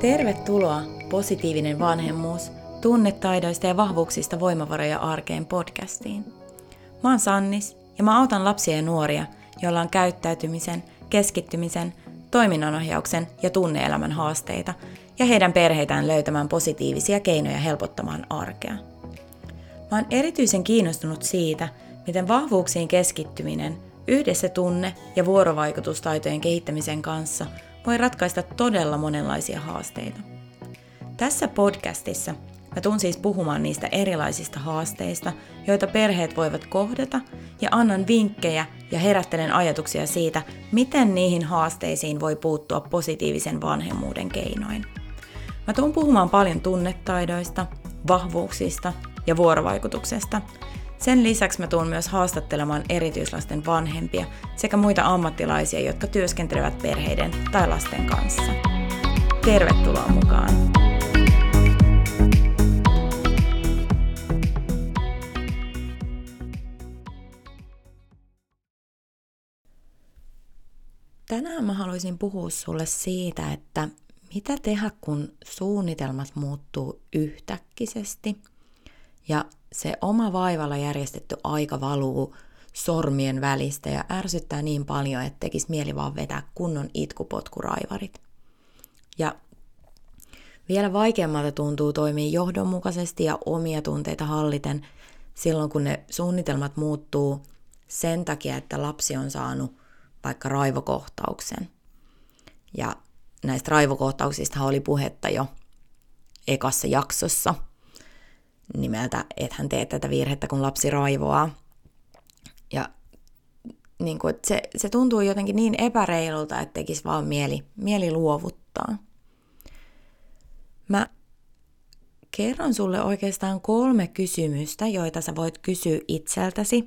Tervetuloa Positiivinen vanhemmuus, tunnetaidoista ja vahvuuksista voimavaroja arkeen podcastiin. Mä oon Sannis ja mä autan lapsia ja nuoria, joilla on käyttäytymisen, keskittymisen, toiminnanohjauksen ja tunneelämän haasteita ja heidän perheitään löytämään positiivisia keinoja helpottamaan arkea. Mä oon erityisen kiinnostunut siitä, miten vahvuuksiin keskittyminen yhdessä tunne- ja vuorovaikutustaitojen kehittämisen kanssa voi ratkaista todella monenlaisia haasteita. Tässä podcastissa mä tuun siis puhumaan niistä erilaisista haasteista, joita perheet voivat kohdata, ja annan vinkkejä ja herättelen ajatuksia siitä, miten niihin haasteisiin voi puuttua positiivisen vanhemmuuden keinoin. Mä tuun puhumaan paljon tunnetaidoista, vahvuuksista ja vuorovaikutuksesta. Sen lisäksi mä tuun myös haastattelemaan erityislasten vanhempia sekä muita ammattilaisia, jotka työskentelevät perheiden tai lasten kanssa. Tervetuloa mukaan! Tänään mä haluaisin puhua sulle siitä, että mitä tehdä, kun suunnitelmat muuttuu yhtäkkisesti ja se oma vaivalla järjestetty aika valuu sormien välistä ja ärsyttää niin paljon, että tekisi mieli vaan vetää kunnon itkupotkuraivarit. Ja vielä vaikeammalta tuntuu toimia johdonmukaisesti ja omia tunteita halliten silloin, kun ne suunnitelmat muuttuu sen takia, että lapsi on saanut vaikka raivokohtauksen. Ja näistä raivokohtauksista oli puhetta jo ekassa jaksossa nimeltä Ethän tee tätä virhettä, kun lapsi raivoaa. Ja niin kuin, se, se tuntuu jotenkin niin epäreilulta, että tekisi vaan mieli, mieli luovuttaa. Mä kerron sulle oikeastaan kolme kysymystä, joita sä voit kysyä itseltäsi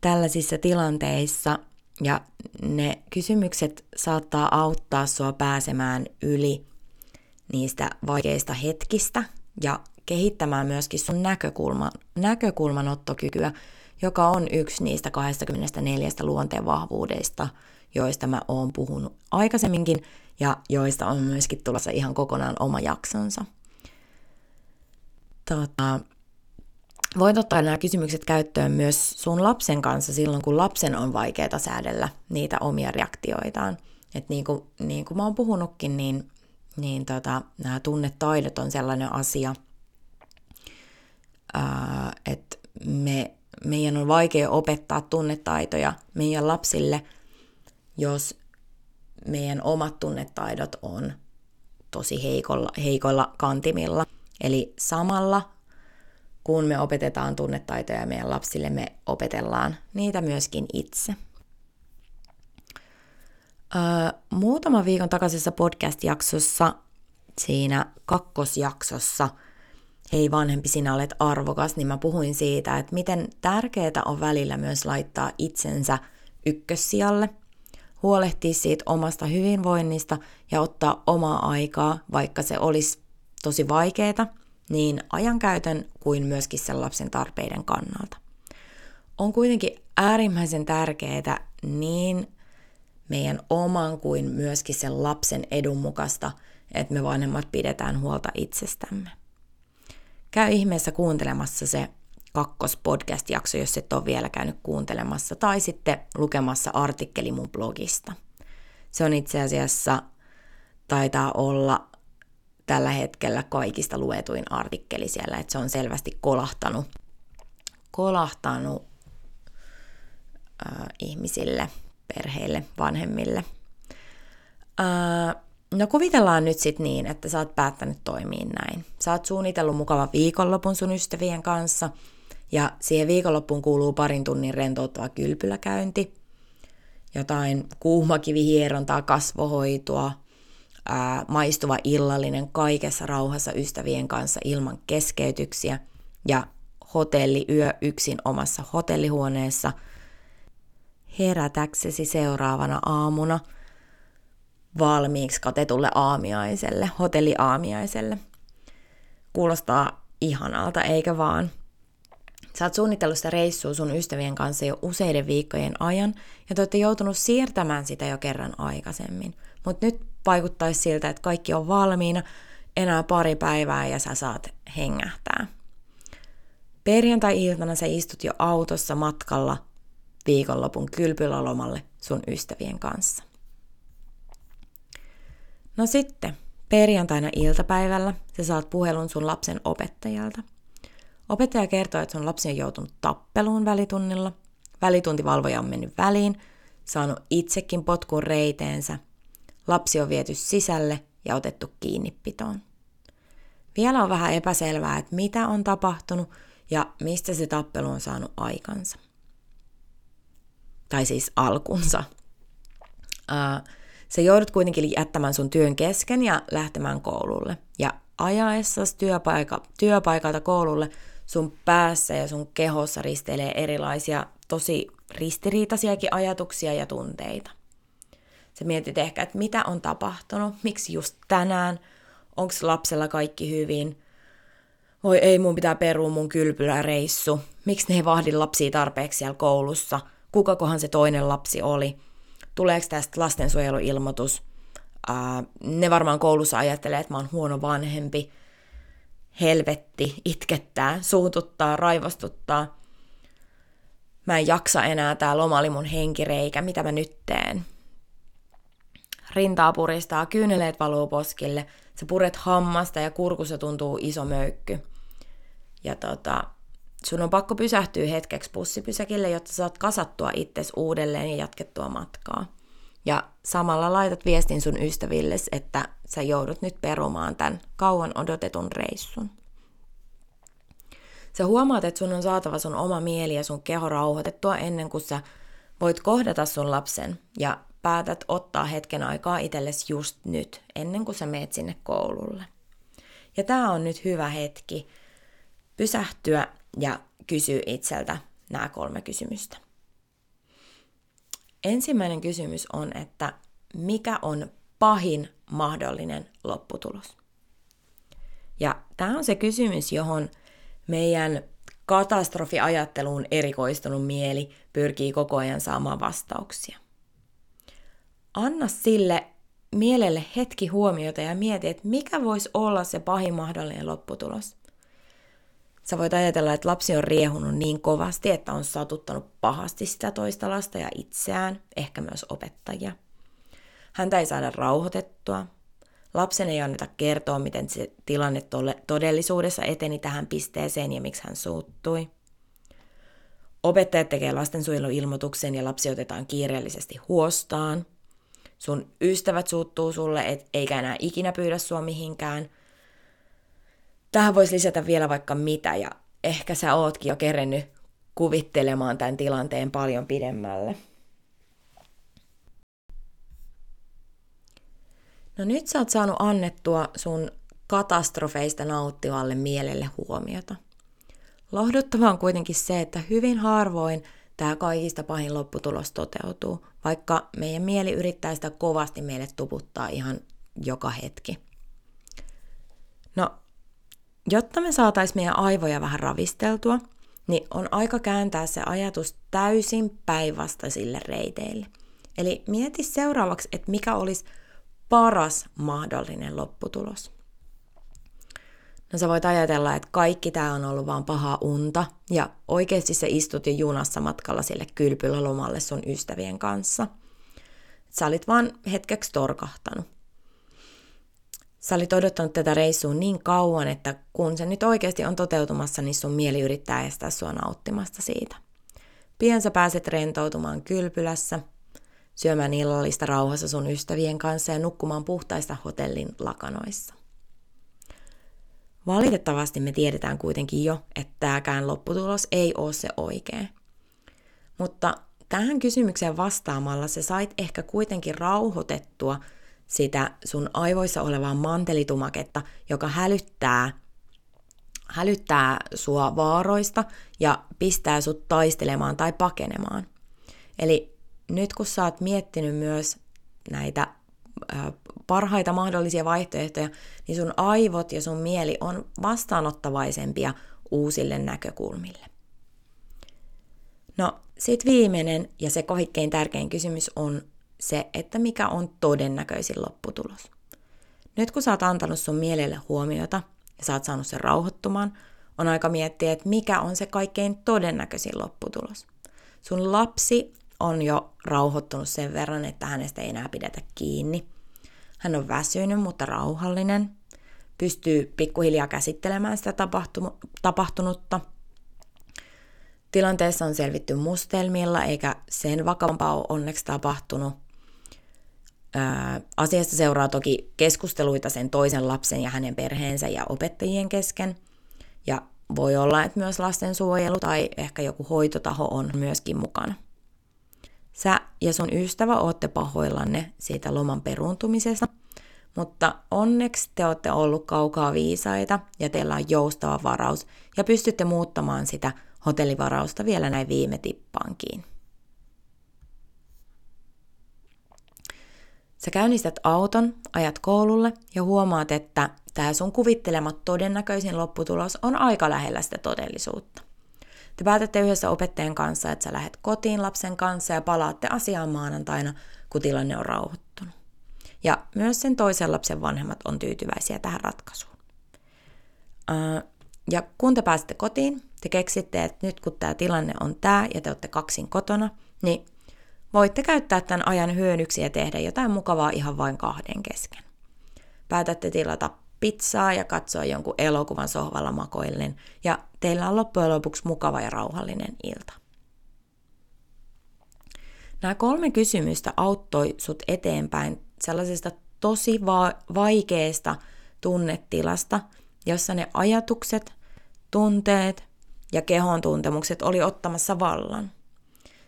tällaisissa tilanteissa – ja ne kysymykset saattaa auttaa sua pääsemään yli niistä vaikeista hetkistä ja kehittämään myöskin sun näkökulman, näkökulmanottokykyä, joka on yksi niistä 24 luonteen vahvuudesta, joista mä oon puhunut aikaisemminkin ja joista on myöskin tulossa ihan kokonaan oma jaksonsa. Tota, voit ottaa nämä kysymykset käyttöön myös sun lapsen kanssa silloin, kun lapsen on vaikeaa säädellä niitä omia reaktioitaan. Että niin kuin, niin kuin mä oon puhunutkin, niin, niin tota, nämä tunnetaidot on sellainen asia, että me, meidän on vaikea opettaa tunnetaitoja meidän lapsille, jos meidän omat tunnetaidot on tosi heikolla, heikoilla kantimilla. Eli samalla kun me opetetaan tunnetaitoja meidän lapsille, me opetellaan niitä myöskin itse. Öö, muutama viikon takaisessa podcast-jaksossa, siinä kakkosjaksossa, Hei vanhempi, sinä olet arvokas, niin mä puhuin siitä, että miten tärkeää on välillä myös laittaa itsensä ykkössijalle, huolehtia siitä omasta hyvinvoinnista ja ottaa omaa aikaa, vaikka se olisi tosi vaikeaa – niin ajankäytön kuin myöskin sen lapsen tarpeiden kannalta. On kuitenkin äärimmäisen tärkeää niin meidän oman kuin myöskin sen lapsen edun mukaista, että me vanhemmat pidetään huolta itsestämme. Käy ihmeessä kuuntelemassa se kakkos podcast-jakso, jos et ole vielä käynyt kuuntelemassa, tai sitten lukemassa artikkeli mun blogista. Se on itse asiassa, taitaa olla tällä hetkellä kaikista luetuin artikkeli siellä, että se on selvästi kolahtanut, kolahtanut äh, ihmisille, perheille, vanhemmille. Äh, no kuvitellaan nyt sitten niin, että sä oot päättänyt toimia näin. Sä oot suunnitellut mukava viikonlopun sun ystävien kanssa, ja siihen viikonloppuun kuuluu parin tunnin rentouttava kylpyläkäynti, jotain kuumakivihierontaa, kasvohoitoa, ää, maistuva illallinen kaikessa rauhassa ystävien kanssa ilman keskeytyksiä ja hotelliyö yksin omassa hotellihuoneessa herätäksesi seuraavana aamuna valmiiksi katetulle aamiaiselle, hotelliaamiaiselle. Kuulostaa ihanalta, eikä vaan? Sä oot suunnitellut sitä reissua sun ystävien kanssa jo useiden viikkojen ajan, ja te olette joutunut siirtämään sitä jo kerran aikaisemmin. Mutta nyt vaikuttaisi siltä, että kaikki on valmiina, enää pari päivää ja sä saat hengähtää. Perjantai-iltana sä istut jo autossa matkalla viikonlopun kylpylälomalle sun ystävien kanssa. No sitten, perjantaina iltapäivällä sä saat puhelun sun lapsen opettajalta. Opettaja kertoo, että sun lapsi on joutunut tappeluun välitunnilla. Välituntivalvoja on mennyt väliin, saanut itsekin potkun reiteensä. Lapsi on viety sisälle ja otettu kiinni pitoon. Vielä on vähän epäselvää, että mitä on tapahtunut ja mistä se tappelu on saanut aikansa. Tai siis alkunsa. Uh, se joudut kuitenkin jättämään sun työn kesken ja lähtemään koululle. Ja ajaessas työpaika, työpaikalta koululle sun päässä ja sun kehossa risteilee erilaisia tosi ristiriitaisiakin ajatuksia ja tunteita. Sä mietit ehkä, että mitä on tapahtunut, miksi just tänään, onko lapsella kaikki hyvin, voi ei, mun pitää perua mun kylpyläreissu, miksi ne ei vahdi lapsia tarpeeksi siellä koulussa, kukakohan se toinen lapsi oli, tuleeko tästä lastensuojeluilmoitus, Ää, ne varmaan koulussa ajattelee, että mä oon huono vanhempi, helvetti, itkettää, suututtaa, raivostuttaa. Mä en jaksa enää, tää loma oli mun henkireikä, mitä mä nyt teen. Rintaa puristaa, kyyneleet valuu poskille, sä puret hammasta ja kurkussa tuntuu iso möykky. Ja tota, sun on pakko pysähtyä hetkeksi pussipysäkille, jotta saat kasattua itses uudelleen ja jatkettua matkaa. Ja samalla laitat viestin sun ystäville, että sä joudut nyt perumaan tämän kauan odotetun reissun. Sä huomaat, että sun on saatava sun oma mieli ja sun keho rauhoitettua ennen kuin sä voit kohdata sun lapsen ja päätät ottaa hetken aikaa itsellesi just nyt, ennen kuin sä meet sinne koululle. Ja tämä on nyt hyvä hetki pysähtyä ja kysyä itseltä nämä kolme kysymystä. Ensimmäinen kysymys on, että mikä on pahin mahdollinen lopputulos? Ja tämä on se kysymys, johon meidän katastrofiajatteluun erikoistunut mieli pyrkii koko ajan saamaan vastauksia. Anna sille mielelle hetki huomiota ja mieti, että mikä voisi olla se pahin mahdollinen lopputulos. Sä voit ajatella, että lapsi on riehunut niin kovasti, että on satuttanut pahasti sitä toista lasta ja itseään, ehkä myös opettajia. Häntä ei saada rauhoitettua. Lapsen ei anneta kertoa, miten se tilanne todellisuudessa eteni tähän pisteeseen ja miksi hän suuttui. Opettajat tekee lastensuojeluilmoituksen ja lapsi otetaan kiireellisesti huostaan. Sun ystävät suuttuu sulle, et, eikä enää ikinä pyydä sua mihinkään – Tähän voisi lisätä vielä vaikka mitä, ja ehkä sä ootkin jo kerennyt kuvittelemaan tämän tilanteen paljon pidemmälle. No nyt sä oot saanut annettua sun katastrofeista nauttivalle mielelle huomiota. Lohduttavaa on kuitenkin se, että hyvin harvoin tämä kaikista pahin lopputulos toteutuu, vaikka meidän mieli yrittää sitä kovasti meille tuputtaa ihan joka hetki. No, Jotta me saataisiin meidän aivoja vähän ravisteltua, niin on aika kääntää se ajatus täysin päinvastaisille reiteille. Eli mieti seuraavaksi, että mikä olisi paras mahdollinen lopputulos. No sä voit ajatella, että kaikki tämä on ollut vaan paha unta, ja oikeasti sä istut jo junassa matkalla sille kylpylälomalle sun ystävien kanssa. Sä olit vaan hetkeksi torkahtanut. Sä olit odottanut tätä reissua niin kauan, että kun se nyt oikeasti on toteutumassa, niin sun mieli yrittää estää sua nauttimasta siitä. Pian sä pääset rentoutumaan kylpylässä, syömään illallista rauhassa sun ystävien kanssa ja nukkumaan puhtaista hotellin lakanoissa. Valitettavasti me tiedetään kuitenkin jo, että tämäkään lopputulos ei ole se oikea. Mutta tähän kysymykseen vastaamalla sä sait ehkä kuitenkin rauhoitettua – sitä sun aivoissa olevaa mantelitumaketta, joka hälyttää, hälyttää sua vaaroista ja pistää sut taistelemaan tai pakenemaan. Eli nyt kun sä oot miettinyt myös näitä parhaita mahdollisia vaihtoehtoja, niin sun aivot ja sun mieli on vastaanottavaisempia uusille näkökulmille. No, sit viimeinen ja se kohikkein tärkein kysymys on, se, että mikä on todennäköisin lopputulos. Nyt kun sä oot antanut sun mielelle huomiota ja sä oot saanut sen rauhoittumaan, on aika miettiä, että mikä on se kaikkein todennäköisin lopputulos. Sun lapsi on jo rauhoittunut sen verran, että hänestä ei enää pidetä kiinni. Hän on väsynyt, mutta rauhallinen. Pystyy pikkuhiljaa käsittelemään sitä tapahtunutta. Tilanteessa on selvitty mustelmilla, eikä sen vakavampaa ole onneksi tapahtunut. Asiasta seuraa toki keskusteluita sen toisen lapsen ja hänen perheensä ja opettajien kesken. Ja voi olla, että myös lastensuojelu tai ehkä joku hoitotaho on myöskin mukana. Sä ja sun ystävä ootte pahoillanne siitä loman peruuntumisesta, mutta onneksi te olette ollut kaukaa viisaita ja teillä on joustava varaus ja pystytte muuttamaan sitä hotellivarausta vielä näin viime tippaankin. Sä käynnistät auton, ajat koululle ja huomaat, että tämä sun kuvittelemat todennäköisin lopputulos on aika lähellä sitä todellisuutta. Te päätätte yhdessä opettajan kanssa, että sä lähdet kotiin lapsen kanssa ja palaatte asiaan maanantaina, kun tilanne on rauhoittunut. Ja myös sen toisen lapsen vanhemmat on tyytyväisiä tähän ratkaisuun. Ja kun te pääsette kotiin, te keksitte, että nyt kun tämä tilanne on tämä ja te olette kaksin kotona, niin voitte käyttää tämän ajan hyödyksi ja tehdä jotain mukavaa ihan vain kahden kesken. Päätätte tilata pizzaa ja katsoa jonkun elokuvan sohvalla makoillen, ja teillä on loppujen lopuksi mukava ja rauhallinen ilta. Nämä kolme kysymystä auttoi sut eteenpäin sellaisesta tosi va- vaikeasta tunnetilasta, jossa ne ajatukset, tunteet ja kehon tuntemukset oli ottamassa vallan.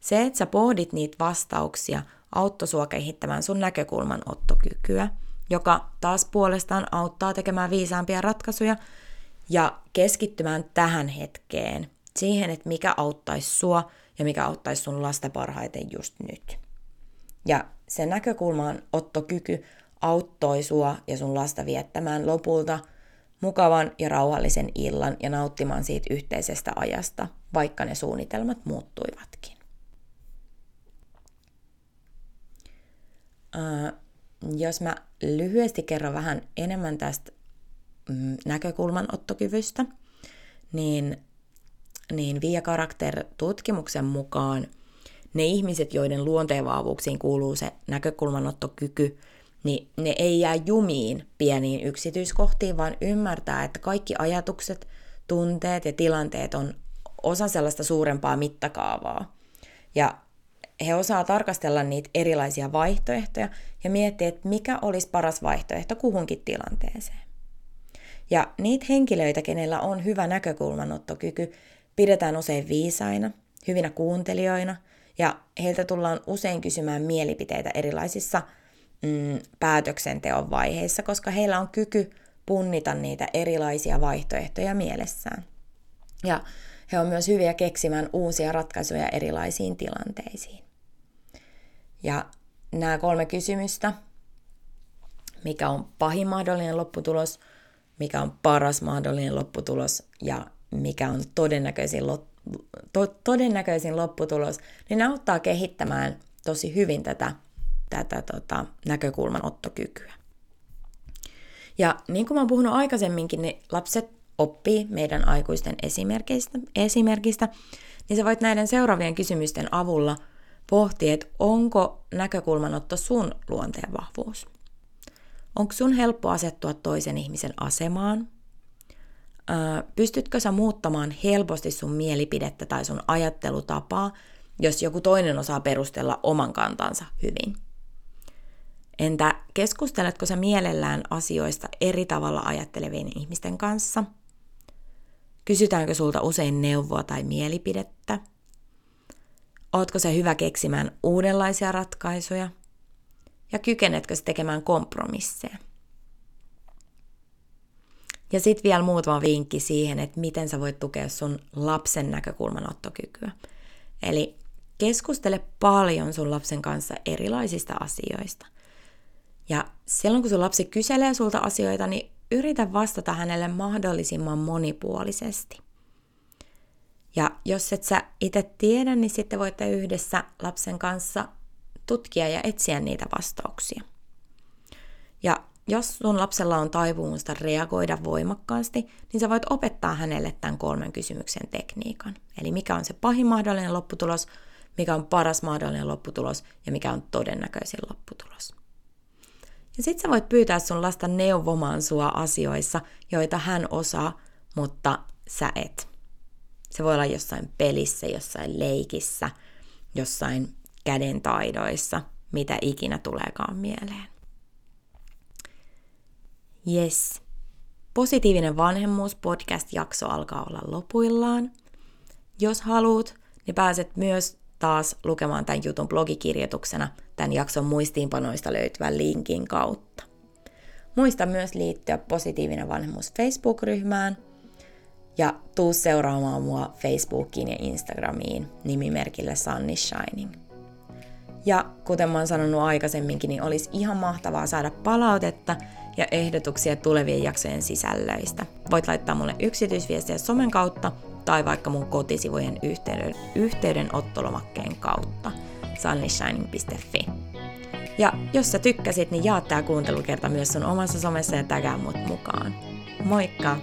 Se, että sä pohdit niitä vastauksia, auttoi sua kehittämään sun näkökulman ottokykyä – joka taas puolestaan auttaa tekemään viisaampia ratkaisuja ja keskittymään tähän hetkeen, siihen, että mikä auttaisi sua ja mikä auttaisi sun lasta parhaiten just nyt. Ja se näkökulmaan ottokyky auttoi sua ja sun lasta viettämään lopulta mukavan ja rauhallisen illan ja nauttimaan siitä yhteisestä ajasta, vaikka ne suunnitelmat muuttuivatkin. Jos mä lyhyesti kerron vähän enemmän tästä mm, näkökulmanottokyvystä, niin, niin Via Karakter-tutkimuksen mukaan ne ihmiset, joiden luonteenvaavuuksiin kuuluu se näkökulmanottokyky, niin ne ei jää jumiin pieniin yksityiskohtiin, vaan ymmärtää, että kaikki ajatukset, tunteet ja tilanteet on osa sellaista suurempaa mittakaavaa. Ja he osaa tarkastella niitä erilaisia vaihtoehtoja ja miettiä, että mikä olisi paras vaihtoehto kuhunkin tilanteeseen. Ja niitä henkilöitä, kenellä on hyvä näkökulmanottokyky, pidetään usein viisaina, hyvinä kuuntelijoina, ja heiltä tullaan usein kysymään mielipiteitä erilaisissa mm, päätöksenteon vaiheissa, koska heillä on kyky punnita niitä erilaisia vaihtoehtoja mielessään. Ja he on myös hyviä keksimään uusia ratkaisuja erilaisiin tilanteisiin. Ja nämä kolme kysymystä, mikä on pahin mahdollinen lopputulos, mikä on paras mahdollinen lopputulos ja mikä on todennäköisin, to, todennäköisin lopputulos, niin ne auttaa kehittämään tosi hyvin tätä, tätä tota, näkökulman ottokykyä. Ja niin kuin mä oon puhunut aikaisemminkin, niin lapset oppii meidän aikuisten esimerkistä, esimerkistä, niin sä voit näiden seuraavien kysymysten avulla – pohti, että onko näkökulmanotto sun luonteen vahvuus. Onko sun helppo asettua toisen ihmisen asemaan? Pystytkö sä muuttamaan helposti sun mielipidettä tai sun ajattelutapaa, jos joku toinen osaa perustella oman kantansa hyvin? Entä keskusteletko sä mielellään asioista eri tavalla ajattelevien ihmisten kanssa? Kysytäänkö sulta usein neuvoa tai mielipidettä? Ootko se hyvä keksimään uudenlaisia ratkaisuja? Ja kykenetkö se tekemään kompromisseja? Ja sitten vielä muutama vinkki siihen, että miten sä voit tukea sun lapsen näkökulmanottokykyä. Eli keskustele paljon sun lapsen kanssa erilaisista asioista. Ja silloin kun sun lapsi kyselee sulta asioita, niin yritä vastata hänelle mahdollisimman monipuolisesti – ja jos et sä itse tiedä, niin sitten voitte yhdessä lapsen kanssa tutkia ja etsiä niitä vastauksia. Ja jos sun lapsella on taipumusta reagoida voimakkaasti, niin sä voit opettaa hänelle tämän kolmen kysymyksen tekniikan. Eli mikä on se pahin mahdollinen lopputulos, mikä on paras mahdollinen lopputulos ja mikä on todennäköisin lopputulos. Ja sit sä voit pyytää sun lasta neuvomaan sua asioissa, joita hän osaa, mutta sä et. Se voi olla jossain pelissä, jossain leikissä, jossain kädentaidoissa, mitä ikinä tuleekaan mieleen. Yes. Positiivinen vanhemmuus podcast-jakso alkaa olla lopuillaan. Jos haluat, niin pääset myös taas lukemaan tämän jutun blogikirjoituksena tämän jakson muistiinpanoista löytyvän linkin kautta. Muista myös liittyä Positiivinen vanhemmuus Facebook-ryhmään ja tuu seuraamaan mua Facebookiin ja Instagramiin nimimerkillä Sunny Shining. Ja kuten mä oon sanonut aikaisemminkin, niin olisi ihan mahtavaa saada palautetta ja ehdotuksia tulevien jaksojen sisällöistä. Voit laittaa mulle yksityisviestiä somen kautta tai vaikka mun kotisivujen yhteyden, yhteydenottolomakkeen kautta sunnyshining.fi. Ja jos sä tykkäsit, niin jaa tää kuuntelukerta myös sun omassa somessa ja tägää mut mukaan. Moikka!